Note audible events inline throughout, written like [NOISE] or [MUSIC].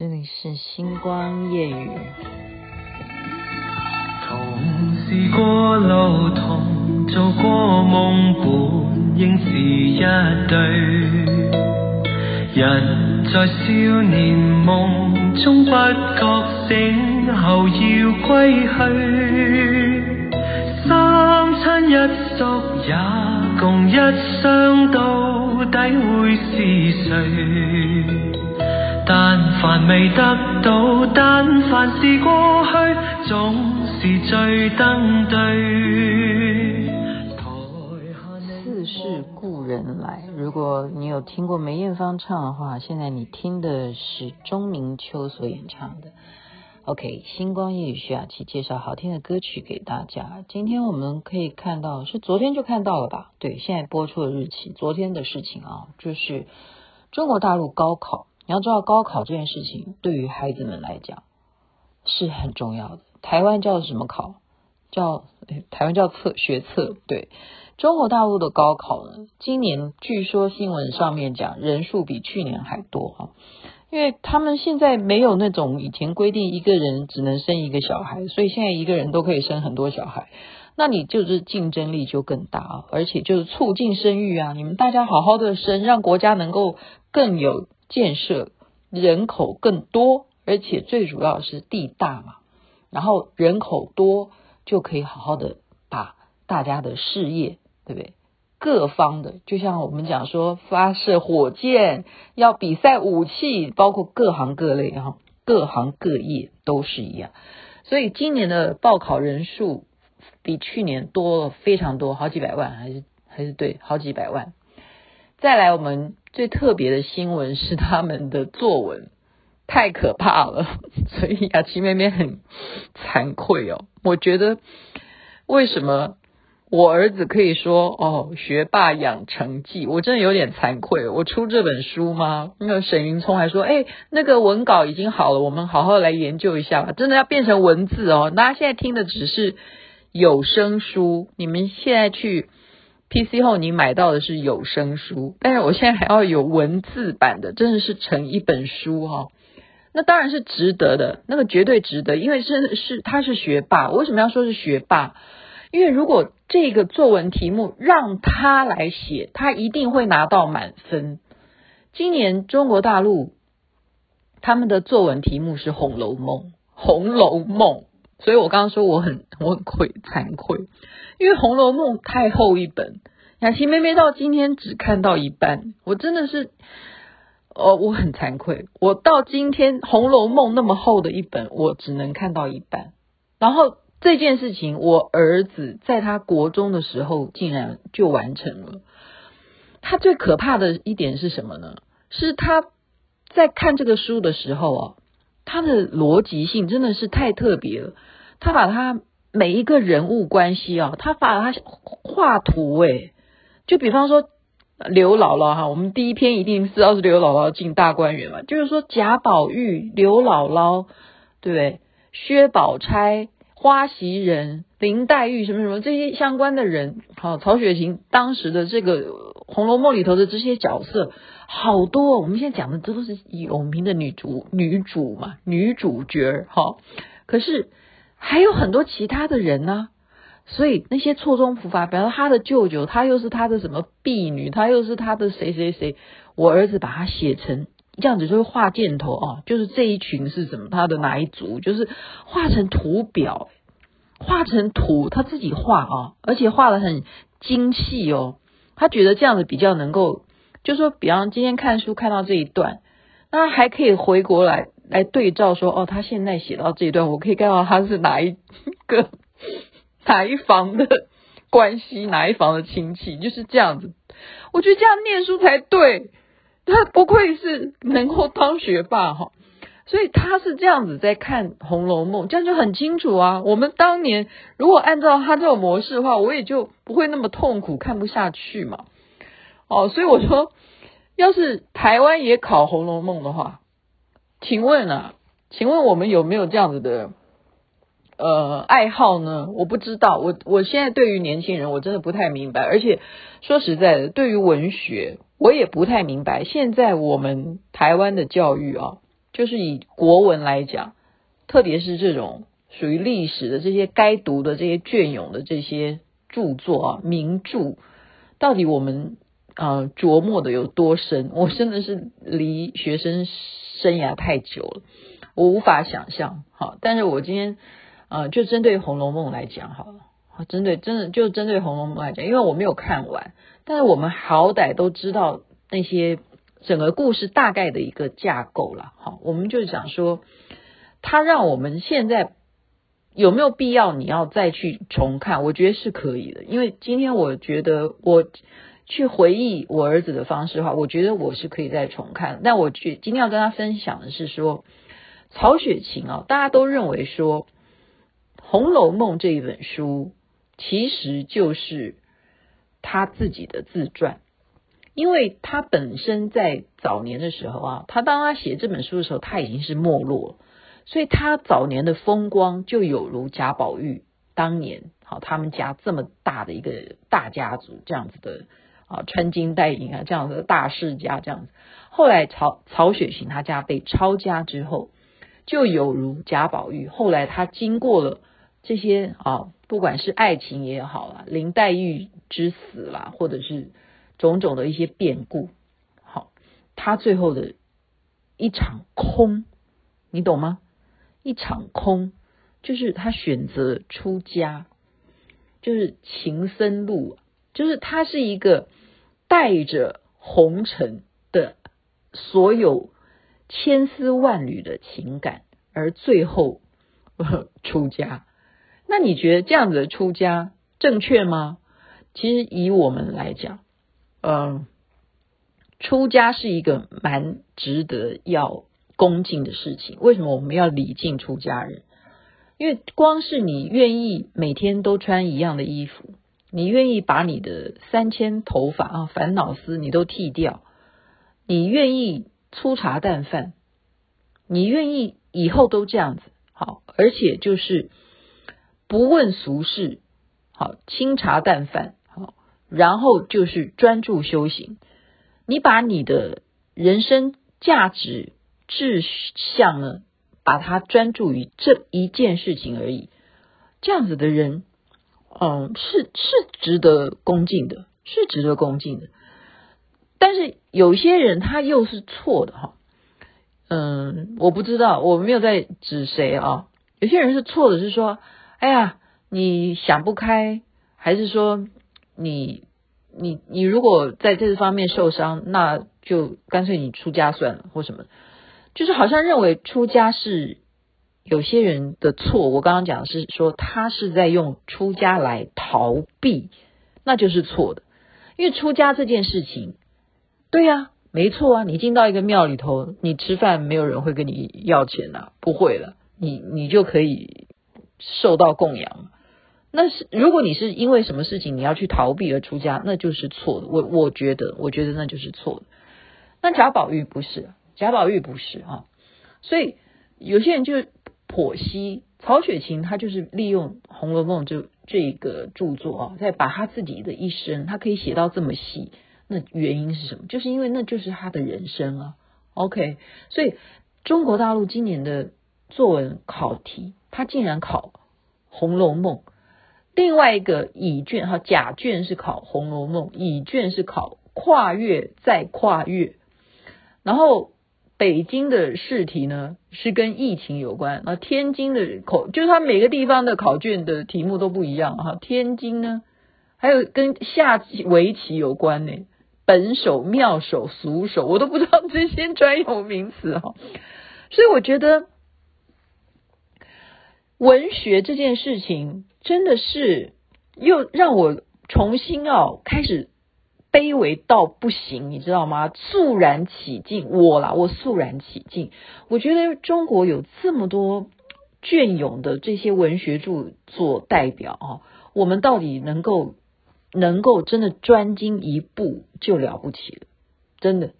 这里是星光夜雨。同是过路，同做过梦，本应是一对。人在少年梦中不觉醒后要归去，三亲一宿也共一双，到底会是谁？但凡未得到，但凡是过去，总是最登对。似是故人来。如果你有听过梅艳芳唱的话，现在你听的是钟明秋所演唱的。OK，星光夜雨徐雅琪介绍好听的歌曲给大家。今天我们可以看到，是昨天就看到了吧？对，现在播出的日期，昨天的事情啊，就是中国大陆高考。你要知道，高考这件事情对于孩子们来讲是很重要的。台湾叫什么考？叫台湾叫测学测。对，中国大陆的高考呢，今年据说新闻上面讲人数比去年还多哈，因为他们现在没有那种以前规定一个人只能生一个小孩，所以现在一个人都可以生很多小孩，那你就是竞争力就更大啊，而且就是促进生育啊，你们大家好好的生，让国家能够更有。建设人口更多，而且最主要是地大嘛，然后人口多就可以好好的把大家的事业，对不对？各方的，就像我们讲说发射火箭要比赛武器，包括各行各类哈，各行各业都是一样。所以今年的报考人数比去年多了非常多，好几百万，还是还是对，好几百万。再来，我们最特别的新闻是他们的作文太可怕了，所以雅琪妹妹很惭愧哦。我觉得为什么我儿子可以说哦，学霸养成记，我真的有点惭愧。我出这本书吗？那个沈云聪还说，哎，那个文稿已经好了，我们好好来研究一下吧。真的要变成文字哦，大家现在听的只是有声书，你们现在去。PC 后你买到的是有声书，但是我现在还要有文字版的，真的是成一本书哈、哦。那当然是值得的，那个绝对值得，因为是是他是学霸。我为什么要说是学霸？因为如果这个作文题目让他来写，他一定会拿到满分。今年中国大陆他们的作文题目是《红楼梦》，《红楼梦》，所以我刚刚说我很我很愧惭愧。因为《红楼梦》太厚一本，雅琪妹妹到今天只看到一半，我真的是，哦，我很惭愧。我到今天《红楼梦》那么厚的一本，我只能看到一半。然后这件事情，我儿子在他国中的时候竟然就完成了。他最可怕的一点是什么呢？是他在看这个书的时候啊，他的逻辑性真的是太特别了。他把他。每一个人物关系啊，他把他画图诶，就比方说刘姥姥哈，我们第一篇一定知道是刘姥姥进大观园嘛，就是说贾宝玉、刘姥姥，对不对？薛宝钗、花袭人、林黛玉什么什么这些相关的人，好，曹雪芹当时的这个《红楼梦》里头的这些角色好多，我们现在讲的这都是有名的女主女主嘛，女主角哈，可是。还有很多其他的人呢、所以那些错综复杂，比方说他的舅舅，他又是他的什么婢女，他又是他的谁谁谁，我儿子把他写成这样子，就是画箭头啊，就是这一群是什么，他的哪一族，就是画成图表，画成图，他自己画啊，而且画得很精细哦，他觉得这样子比较能够，就说，比方今天看书看到这一段，那还可以回国来。来对照说哦，他现在写到这一段，我可以看到他是哪一个 [LAUGHS] 哪一房的关系，哪一房的亲戚，就是这样子。我觉得这样念书才对，他不愧是能够当学霸哈。所以他是这样子在看《红楼梦》，这样就很清楚啊。我们当年如果按照他这种模式的话，我也就不会那么痛苦，看不下去嘛。哦，所以我说，要是台湾也考《红楼梦》的话。请问啊，请问我们有没有这样子的呃爱好呢？我不知道，我我现在对于年轻人我真的不太明白，而且说实在的，对于文学我也不太明白。现在我们台湾的教育啊，就是以国文来讲，特别是这种属于历史的这些该读的这些隽永的这些著作啊，名著，到底我们呃琢磨的有多深？我真的是离学生生涯太久了，我无法想象。好，但是我今天呃就针对《红楼梦》来讲好了。针对真的就针对《红楼梦》来讲，因为我没有看完，但是我们好歹都知道那些整个故事大概的一个架构了。好，我们就想说，它让我们现在有没有必要你要再去重看？我觉得是可以的，因为今天我觉得我去回忆我儿子的方式的话，我觉得我是可以再重看。但我去今天要跟他分享的是说，曹雪芹啊，大家都认为说《红楼梦》这一本书。其实就是他自己的自传，因为他本身在早年的时候啊，他当他写这本书的时候，他已经是没落，所以他早年的风光就有如贾宝玉当年，好，他们家这么大的一个大家族这样子的啊，穿金戴银啊，这样子的大世家这样子。后来曹曹雪芹他家被抄家之后，就有如贾宝玉，后来他经过了这些啊。不管是爱情也好啦，林黛玉之死啦，或者是种种的一些变故，好，他最后的一场空，你懂吗？一场空，就是他选择出家，就是情僧路，就是他是一个带着红尘的所有千丝万缕的情感，而最后 [LAUGHS] 出家。那你觉得这样子的出家正确吗？其实以我们来讲，嗯，出家是一个蛮值得要恭敬的事情。为什么我们要礼敬出家人？因为光是你愿意每天都穿一样的衣服，你愿意把你的三千头发啊、烦恼丝你都剃掉，你愿意粗茶淡饭，你愿意以后都这样子好，而且就是。不问俗事，好，清茶淡饭，然后就是专注修行。你把你的人生价值志向呢，把它专注于这一件事情而已。这样子的人，嗯，是是值得恭敬的，是值得恭敬的。但是有些人他又是错的哈，嗯，我不知道，我没有在指谁啊。有些人是错的，是说。哎呀，你想不开，还是说你你你如果在这方面受伤，那就干脆你出家算了，或什么？就是好像认为出家是有些人的错。我刚刚讲是说他是在用出家来逃避，那就是错的。因为出家这件事情，对呀，没错啊。你进到一个庙里头，你吃饭没有人会跟你要钱呐，不会了，你你就可以。受到供养，那是如果你是因为什么事情你要去逃避而出家，那就是错的。我我觉得，我觉得那就是错的。那贾宝玉不是，贾宝玉不是啊。所以有些人就剖析曹雪芹，他就是利用《红楼梦》这这个著作啊，在把他自己的一生，他可以写到这么细。那原因是什么？就是因为那就是他的人生啊。OK，所以中国大陆今年的作文考题。他竟然考《红楼梦》，另外一个乙卷哈甲卷是考《红楼梦》，乙卷是考跨越再跨越。然后北京的试题呢是跟疫情有关，那天津的考就是它每个地方的考卷的题目都不一样哈。天津呢还有跟下围棋有关呢，本手、妙手、俗手，我都不知道这些专有名词哈。所以我觉得。文学这件事情真的是又让我重新哦开始卑微到不行，你知道吗？肃然起敬，我啦，我肃然起敬。我觉得中国有这么多隽永的这些文学著作代表啊，我们到底能够能够真的专精一部就了不起了，真的。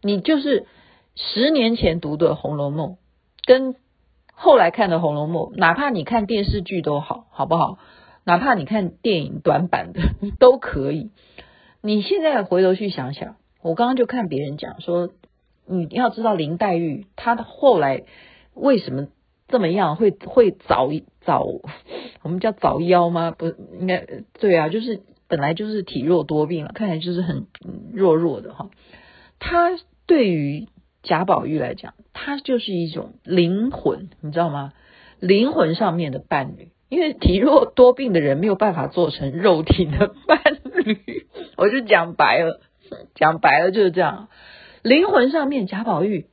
你就是十年前读的《红楼梦》跟。后来看的《红楼梦》，哪怕你看电视剧都好，好不好？哪怕你看电影短版的 [LAUGHS] 都可以。你现在回头去想想，我刚刚就看别人讲说，你要知道林黛玉她后来为什么这么样会会早早我们叫早夭吗？不应该对啊，就是本来就是体弱多病了，看起来就是很弱弱的哈。她对于贾宝玉来讲，他就是一种灵魂，你知道吗？灵魂上面的伴侣。因为体弱多病的人没有办法做成肉体的伴侣，[LAUGHS] 我就讲白了，讲白了就是这样。灵魂上面，贾宝玉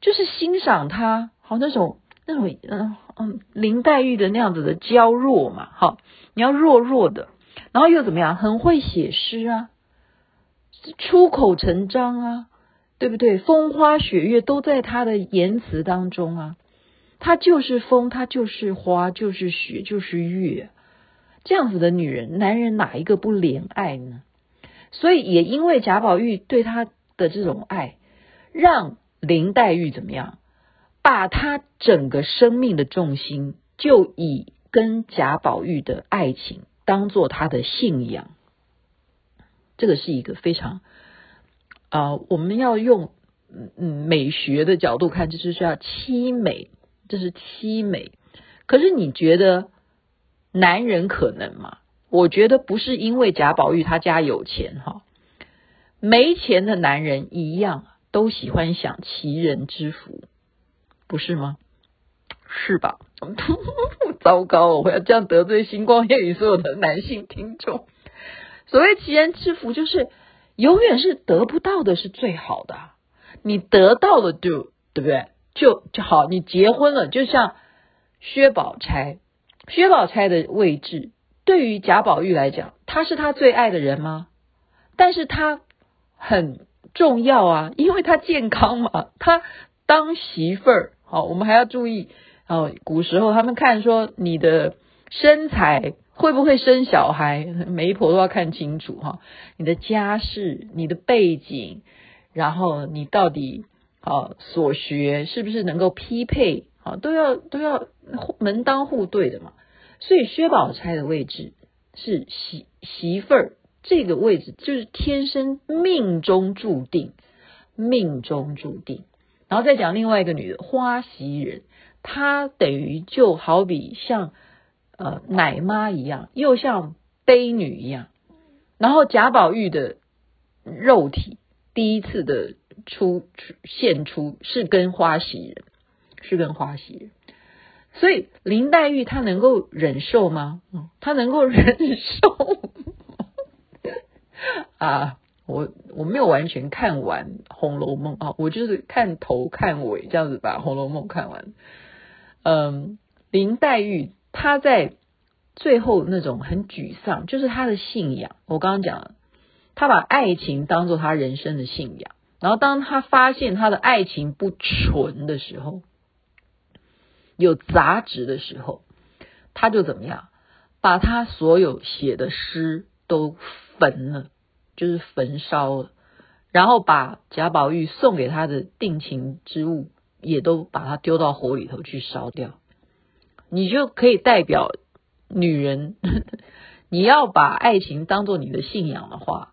就是欣赏他，好那种那种嗯嗯林黛玉的那样子的娇弱嘛，好，你要弱弱的，然后又怎么样，很会写诗啊，出口成章啊，对不对？风花雪月都在他的言辞当中啊。她就是风，他就是花，就是雪，就是月，这样子的女人，男人哪一个不怜爱呢？所以也因为贾宝玉对他的这种爱，让林黛玉怎么样，把她整个生命的重心就以跟贾宝玉的爱情当做她的信仰。这个是一个非常啊、我们要用嗯嗯美学的角度看，就是需要凄美。这是凄美，可是你觉得男人可能吗？我觉得不是因为贾宝玉他家有钱哈，没钱的男人一样都喜欢享齐人之福，不是吗？是吧？[LAUGHS] 糟糕，我要这样得罪星光夜语所有的男性听众。所谓其人之福，就是永远是得不到的是最好的，你得到了就对不对？就就好，你结婚了，就像薛宝钗，薛宝钗的位置对于贾宝玉来讲，他是他最爱的人吗？但是他很重要啊，因为他健康嘛，他当媳妇儿，好，我们还要注意哦。古时候他们看说你的身材会不会生小孩，媒婆都要看清楚哈。你的家世、你的背景，然后你到底。啊，所学是不是能够匹配？啊，都要都要门当户对的嘛。所以薛宝钗的位置是媳媳妇儿，这个位置就是天生命中注定，命中注定。然后再讲另外一个女的花袭人，她等于就好比像呃奶妈一样，又像悲女一样。然后贾宝玉的肉体第一次的。出出现出是跟花袭人，是跟花袭人，所以林黛玉她能够忍受吗？她能够忍受 [LAUGHS] 啊？我我没有完全看完《红楼梦》啊，我就是看头看尾这样子把《红楼梦》看完。嗯，林黛玉他在最后那种很沮丧，就是他的信仰。我刚刚讲了，他把爱情当做他人生的信仰。然后，当他发现他的爱情不纯的时候，有杂质的时候，他就怎么样？把他所有写的诗都焚了，就是焚烧了。然后把贾宝玉送给他的定情之物，也都把它丢到火里头去烧掉。你就可以代表女人，[LAUGHS] 你要把爱情当做你的信仰的话，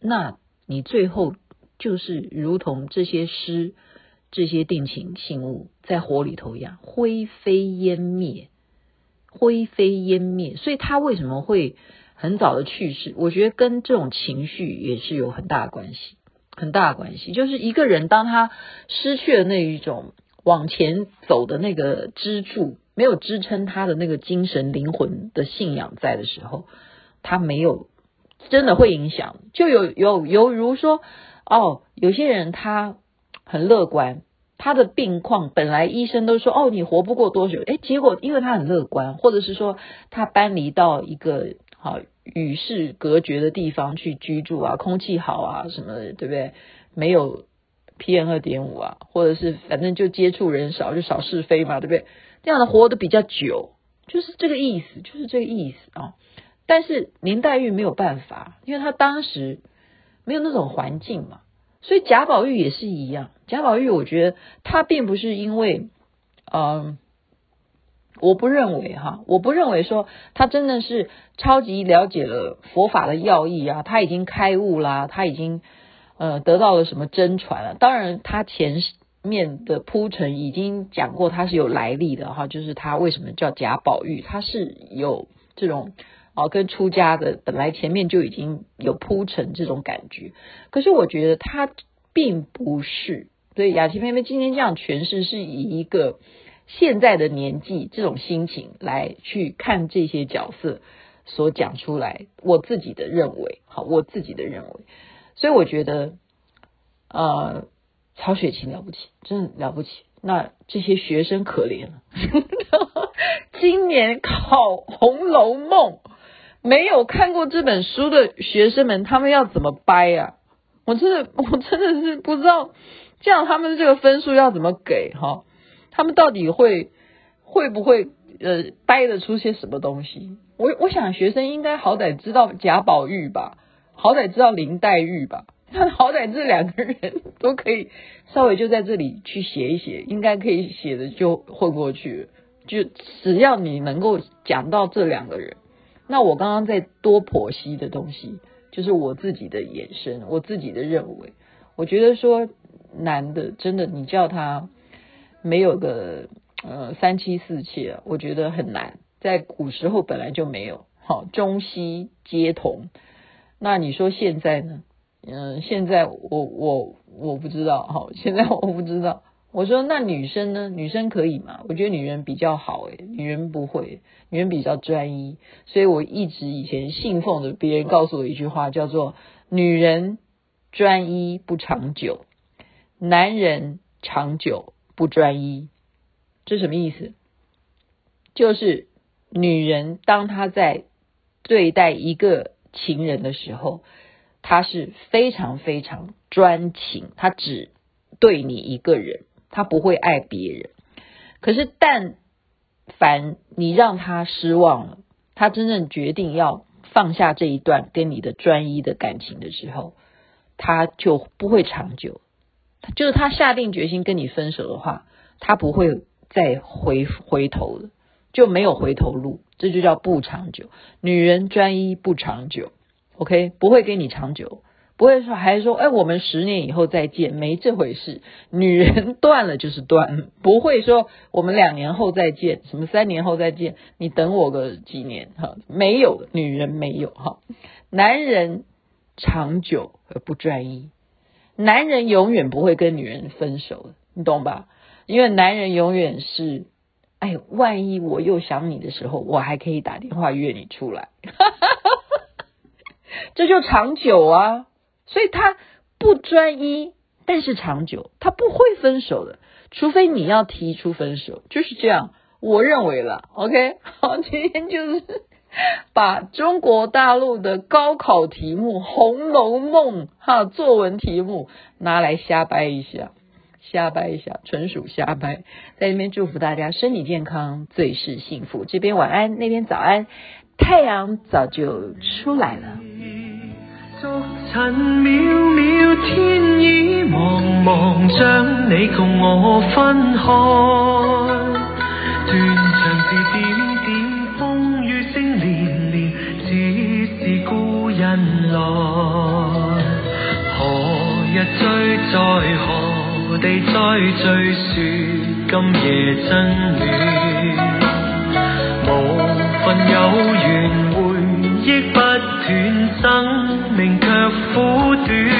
那你最后。就是如同这些诗、这些定情信物在火里头一样，灰飞烟灭，灰飞烟灭。所以他为什么会很早的去世？我觉得跟这种情绪也是有很大的关系，很大的关系。就是一个人当他失去了那一种往前走的那个支柱，没有支撑他的那个精神灵魂的信仰在的时候，他没有真的会影响。就有有犹如说。哦，有些人他很乐观，他的病况本来医生都说哦，你活不过多久，诶，结果因为他很乐观，或者是说他搬离到一个好与世隔绝的地方去居住啊，空气好啊什么的，对不对？没有 PM 二点五啊，或者是反正就接触人少，就少是非嘛，对不对？这样的活得比较久，就是这个意思，就是这个意思啊、但是林黛玉没有办法，因为她当时。没有那种环境嘛，所以贾宝玉也是一样。贾宝玉，我觉得他并不是因为，嗯、我不认为哈，我不认为说他真的是超级了解了佛法的要义啊，他已经开悟啦，他已经呃得到了什么真传了。当然，他前世面的铺陈已经讲过，他是有来历的哈，就是他为什么叫贾宝玉，他是有这种哦跟出家的本来前面就已经有铺陈这种感觉。可是我觉得他并不是，所以雅琪妹妹今天这样诠释，是以一个现在的年纪这种心情来去看这些角色所讲出来，我自己的认为，好，我自己的认为，所以我觉得，呃。曹雪芹了不起，真的了不起。那这些学生可怜了，[LAUGHS] 今年考《红楼梦》没有看过这本书的学生们，他们要怎么掰啊？我真的，我真的是不知道，这样他们这个分数要怎么给哈？他们到底会会不会呃掰得出些什么东西？我我想学生应该好歹知道贾宝玉吧，好歹知道林黛玉吧。他 [LAUGHS] 好歹这两个人都可以稍微就在这里去写一写，应该可以写的就混过去。就只要你能够讲到这两个人，那我刚刚在多剖析的东西，就是我自己的延伸，我自己的认为，我觉得说男的真的，你叫他没有个呃三妻四妾，我觉得很难。在古时候本来就没有，好中西皆同。那你说现在呢？嗯，现在我我我不知道哈，现在我不知道。我说那女生呢？女生可以吗？我觉得女人比较好诶，女人不会，女人比较专一。所以我一直以前信奉的，别人告诉我一句话，叫做“女人专一不长久，男人长久不专一”。这什么意思？就是女人当她在对待一个情人的时候。他是非常非常专情，他只对你一个人，他不会爱别人。可是，但凡你让他失望了，他真正决定要放下这一段跟你的专一的感情的时候，他就不会长久。就是他下定决心跟你分手的话，他不会再回回头了，就没有回头路，这就叫不长久。女人专一不长久。OK，不会跟你长久，不会说还说，哎，我们十年以后再见，没这回事。女人 [LAUGHS] 断了就是断，不会说我们两年后再见，什么三年后再见，你等我个几年哈，没有，女人没有哈。男人长久而不专一，男人永远不会跟女人分手，你懂吧？因为男人永远是，哎，万一我又想你的时候，我还可以打电话约你出来。[LAUGHS] 这就长久啊，所以他不专一，但是长久，他不会分手的，除非你要提出分手，就是这样，我认为了，OK，[LAUGHS] 好，今天就是把中国大陆的高考题目《红楼梦》哈作文题目拿来瞎掰一下，瞎掰一下，纯属瞎掰，在这边祝福大家身体健康，最是幸福，这边晚安，那边早安，太阳早就出来了。俗尘渺渺，天意茫茫，将你共我分开。断肠时点点风雨声连连，只是故人来。何日追在何地再聚，说今夜真暖。无份有缘回忆不生。命却苦短，